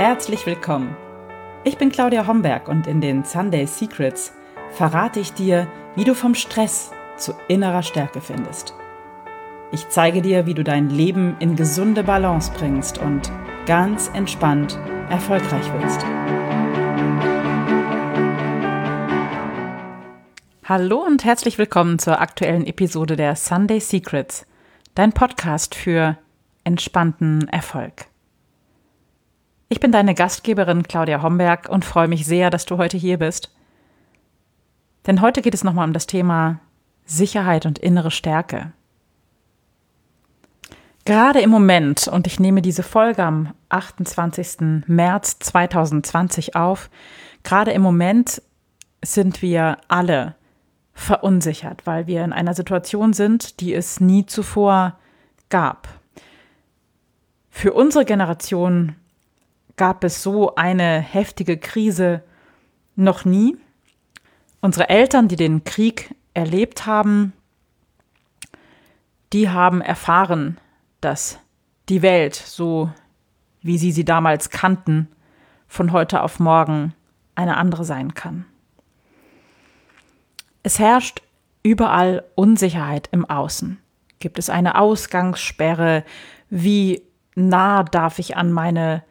herzlich willkommen. Ich bin Claudia Homberg und in den Sunday Secrets verrate ich dir, wie du vom Stress zu innerer Stärke findest. Ich zeige dir, wie du dein Leben in gesunde Balance bringst und ganz entspannt erfolgreich wirst. Hallo und herzlich willkommen zur aktuellen Episode der Sunday Secrets, dein Podcast für entspannten Erfolg. Ich bin deine Gastgeberin Claudia Homberg und freue mich sehr, dass du heute hier bist. Denn heute geht es nochmal um das Thema Sicherheit und innere Stärke. Gerade im Moment, und ich nehme diese Folge am 28. März 2020 auf, gerade im Moment sind wir alle verunsichert, weil wir in einer Situation sind, die es nie zuvor gab. Für unsere Generation gab es so eine heftige Krise noch nie. Unsere Eltern, die den Krieg erlebt haben, die haben erfahren, dass die Welt, so wie sie sie damals kannten, von heute auf morgen eine andere sein kann. Es herrscht überall Unsicherheit im Außen. Gibt es eine Ausgangssperre? Wie nah darf ich an meine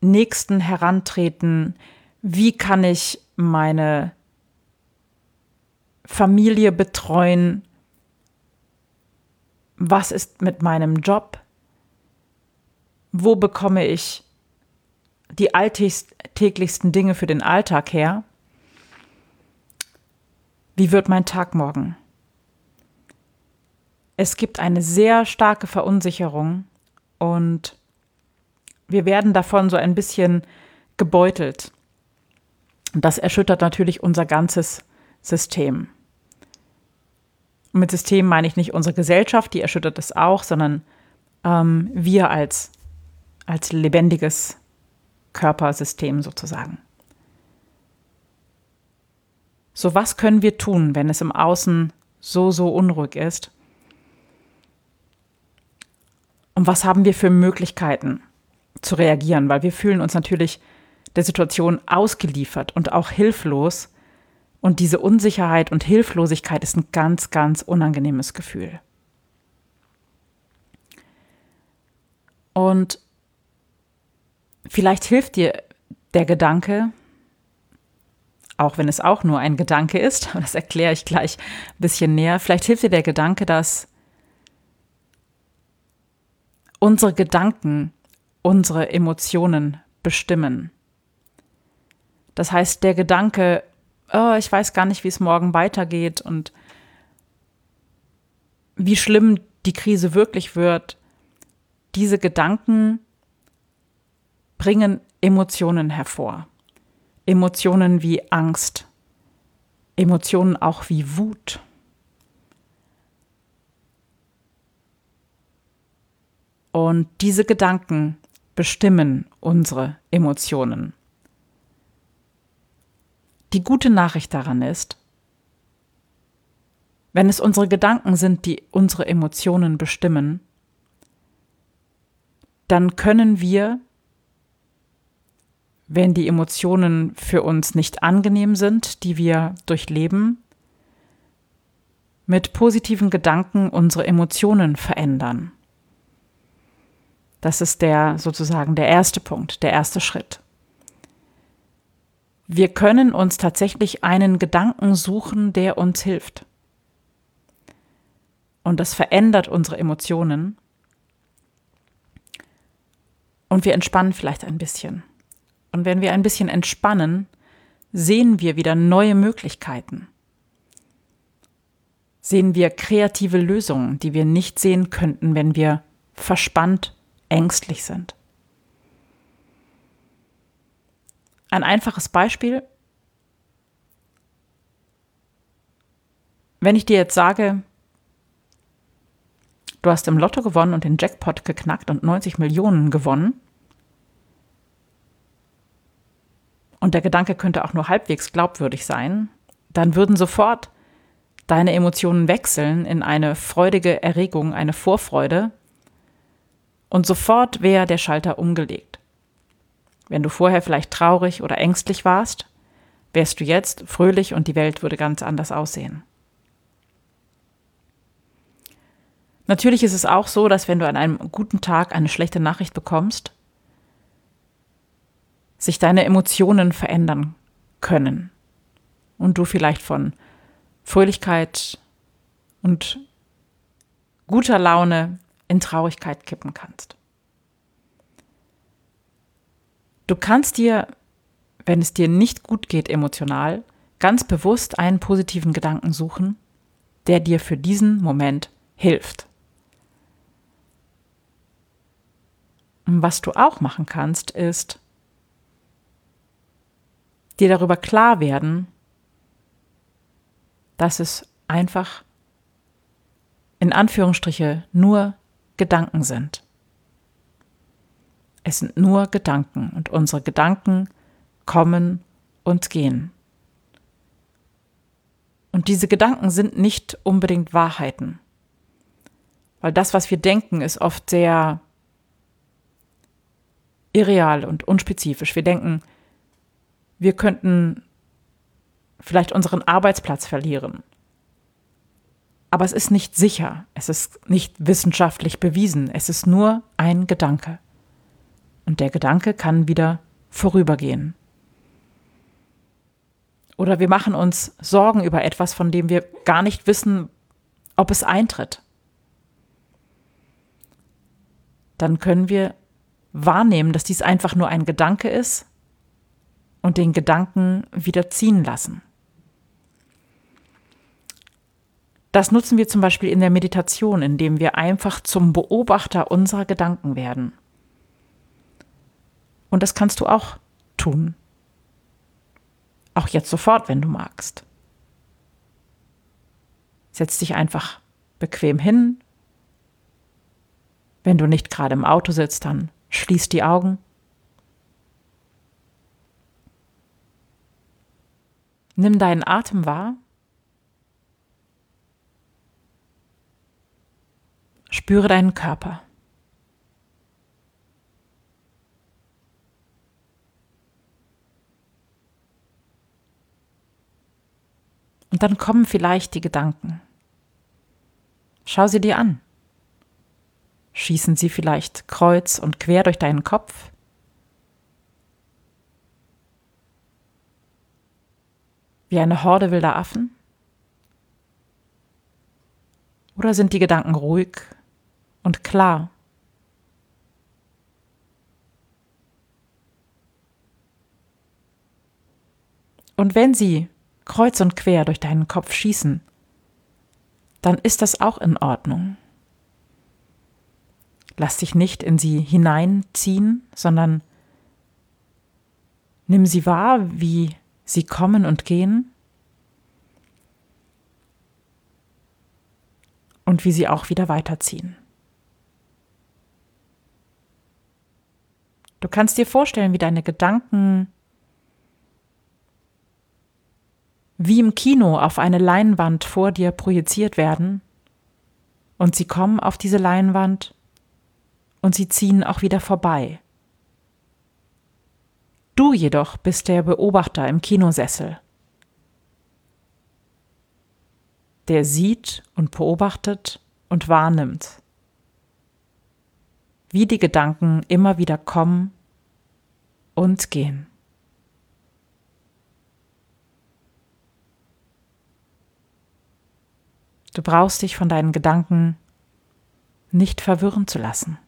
Nächsten herantreten? Wie kann ich meine Familie betreuen? Was ist mit meinem Job? Wo bekomme ich die alltäglichsten Dinge für den Alltag her? Wie wird mein Tag morgen? Es gibt eine sehr starke Verunsicherung und wir werden davon so ein bisschen gebeutelt. Und das erschüttert natürlich unser ganzes System. Und mit System meine ich nicht unsere Gesellschaft, die erschüttert es auch, sondern ähm, wir als, als lebendiges Körpersystem sozusagen. So, was können wir tun, wenn es im Außen so, so unruhig ist? Und was haben wir für Möglichkeiten? Zu reagieren, weil wir fühlen uns natürlich der Situation ausgeliefert und auch hilflos. Und diese Unsicherheit und Hilflosigkeit ist ein ganz, ganz unangenehmes Gefühl. Und vielleicht hilft dir der Gedanke, auch wenn es auch nur ein Gedanke ist, das erkläre ich gleich ein bisschen näher, vielleicht hilft dir der Gedanke, dass unsere Gedanken unsere Emotionen bestimmen. Das heißt, der Gedanke, oh, ich weiß gar nicht, wie es morgen weitergeht und wie schlimm die Krise wirklich wird, diese Gedanken bringen Emotionen hervor. Emotionen wie Angst, Emotionen auch wie Wut. Und diese Gedanken bestimmen unsere Emotionen. Die gute Nachricht daran ist, wenn es unsere Gedanken sind, die unsere Emotionen bestimmen, dann können wir, wenn die Emotionen für uns nicht angenehm sind, die wir durchleben, mit positiven Gedanken unsere Emotionen verändern. Das ist der sozusagen der erste Punkt, der erste Schritt. Wir können uns tatsächlich einen Gedanken suchen, der uns hilft. Und das verändert unsere Emotionen. Und wir entspannen vielleicht ein bisschen. Und wenn wir ein bisschen entspannen, sehen wir wieder neue Möglichkeiten. Sehen wir kreative Lösungen, die wir nicht sehen könnten, wenn wir verspannt ängstlich sind. Ein einfaches Beispiel. Wenn ich dir jetzt sage, du hast im Lotto gewonnen und den Jackpot geknackt und 90 Millionen gewonnen, und der Gedanke könnte auch nur halbwegs glaubwürdig sein, dann würden sofort deine Emotionen wechseln in eine freudige Erregung, eine Vorfreude, und sofort wäre der Schalter umgelegt. Wenn du vorher vielleicht traurig oder ängstlich warst, wärst du jetzt fröhlich und die Welt würde ganz anders aussehen. Natürlich ist es auch so, dass wenn du an einem guten Tag eine schlechte Nachricht bekommst, sich deine Emotionen verändern können und du vielleicht von Fröhlichkeit und guter Laune in Traurigkeit kippen kannst. Du kannst dir, wenn es dir nicht gut geht emotional, ganz bewusst einen positiven Gedanken suchen, der dir für diesen Moment hilft. Und was du auch machen kannst, ist dir darüber klar werden, dass es einfach in Anführungsstriche nur Gedanken sind. Es sind nur Gedanken und unsere Gedanken kommen und gehen. Und diese Gedanken sind nicht unbedingt Wahrheiten, weil das, was wir denken, ist oft sehr irreal und unspezifisch. Wir denken, wir könnten vielleicht unseren Arbeitsplatz verlieren. Aber es ist nicht sicher, es ist nicht wissenschaftlich bewiesen, es ist nur ein Gedanke. Und der Gedanke kann wieder vorübergehen. Oder wir machen uns Sorgen über etwas, von dem wir gar nicht wissen, ob es eintritt. Dann können wir wahrnehmen, dass dies einfach nur ein Gedanke ist und den Gedanken wieder ziehen lassen. Das nutzen wir zum Beispiel in der Meditation, indem wir einfach zum Beobachter unserer Gedanken werden. Und das kannst du auch tun. Auch jetzt sofort, wenn du magst. Setz dich einfach bequem hin. Wenn du nicht gerade im Auto sitzt, dann schließ die Augen Nimm deinen Atem wahr. Spüre deinen Körper. Und dann kommen vielleicht die Gedanken. Schau sie dir an. Schießen sie vielleicht kreuz und quer durch deinen Kopf? wie eine Horde wilder Affen? Oder sind die Gedanken ruhig und klar? Und wenn sie kreuz und quer durch deinen Kopf schießen, dann ist das auch in Ordnung. Lass dich nicht in sie hineinziehen, sondern nimm sie wahr, wie Sie kommen und gehen und wie sie auch wieder weiterziehen. Du kannst dir vorstellen, wie deine Gedanken wie im Kino auf eine Leinwand vor dir projiziert werden und sie kommen auf diese Leinwand und sie ziehen auch wieder vorbei. Du jedoch bist der Beobachter im Kinosessel, der sieht und beobachtet und wahrnimmt, wie die Gedanken immer wieder kommen und gehen. Du brauchst dich von deinen Gedanken nicht verwirren zu lassen.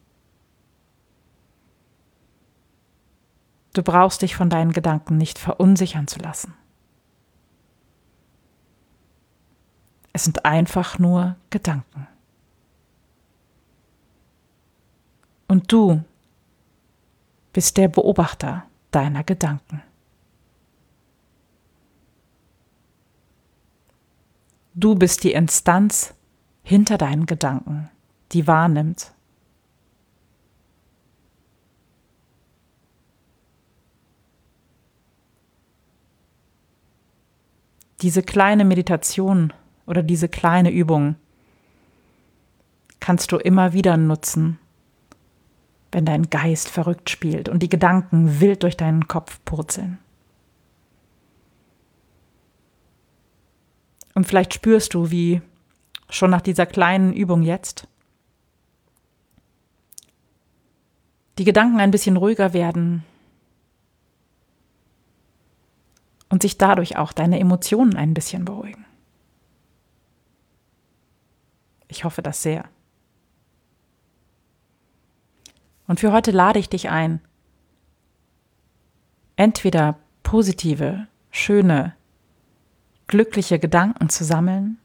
Du brauchst dich von deinen Gedanken nicht verunsichern zu lassen. Es sind einfach nur Gedanken. Und du bist der Beobachter deiner Gedanken. Du bist die Instanz hinter deinen Gedanken, die wahrnimmt, diese kleine Meditation oder diese kleine Übung kannst du immer wieder nutzen, wenn dein Geist verrückt spielt und die Gedanken wild durch deinen Kopf purzeln. Und vielleicht spürst du, wie schon nach dieser kleinen Übung jetzt die Gedanken ein bisschen ruhiger werden und sich dadurch auch deine Emotionen ein bisschen beruhigen. Ich hoffe das sehr. Und für heute lade ich dich ein, entweder positive, schöne, glückliche Gedanken zu sammeln,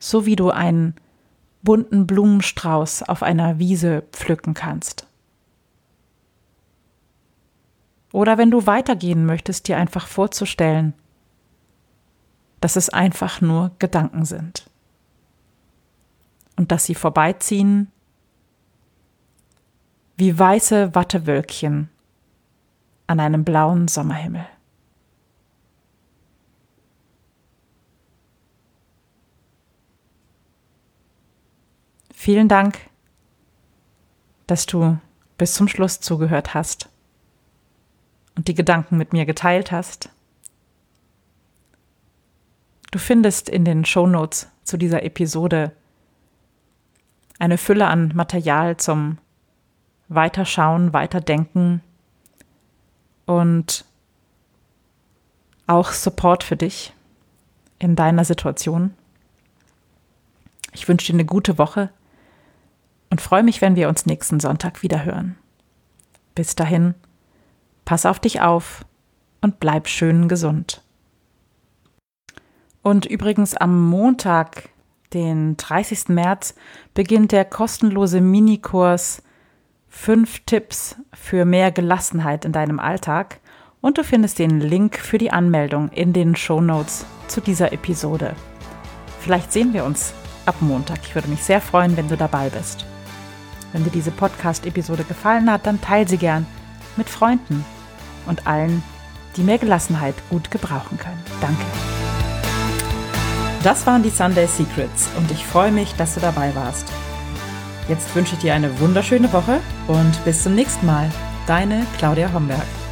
so wie du einen bunten Blumenstrauß auf einer Wiese pflücken kannst. Oder wenn du weitergehen möchtest, dir einfach vorzustellen, dass es einfach nur Gedanken sind und dass sie vorbeiziehen wie weiße Wattewölkchen an einem blauen Sommerhimmel. Vielen Dank, dass du bis zum Schluss zugehört hast und die Gedanken mit mir geteilt hast. Du findest in den Shownotes zu dieser Episode eine Fülle an Material zum Weiterschauen, Weiterdenken und auch Support für dich in deiner Situation. Ich wünsche dir eine gute Woche und freue mich, wenn wir uns nächsten Sonntag wieder hören. Bis dahin, pass auf dich auf und bleib schön gesund. Und übrigens am Montag, den 30. März, beginnt der kostenlose Minikurs fünf Tipps für mehr Gelassenheit in deinem Alltag und du findest den Link für die Anmeldung in den Show Notes zu dieser Episode. Vielleicht sehen wir uns ab Montag. Ich würde mich sehr freuen, wenn du dabei bist. Wenn dir diese Podcast-Episode gefallen hat, dann teile sie gern mit Freunden und allen, die mehr Gelassenheit gut gebrauchen können. Danke. Das waren die Sunday Secrets und ich freue mich, dass du dabei warst. Jetzt wünsche ich dir eine wunderschöne Woche und bis zum nächsten Mal. Deine Claudia Homberg.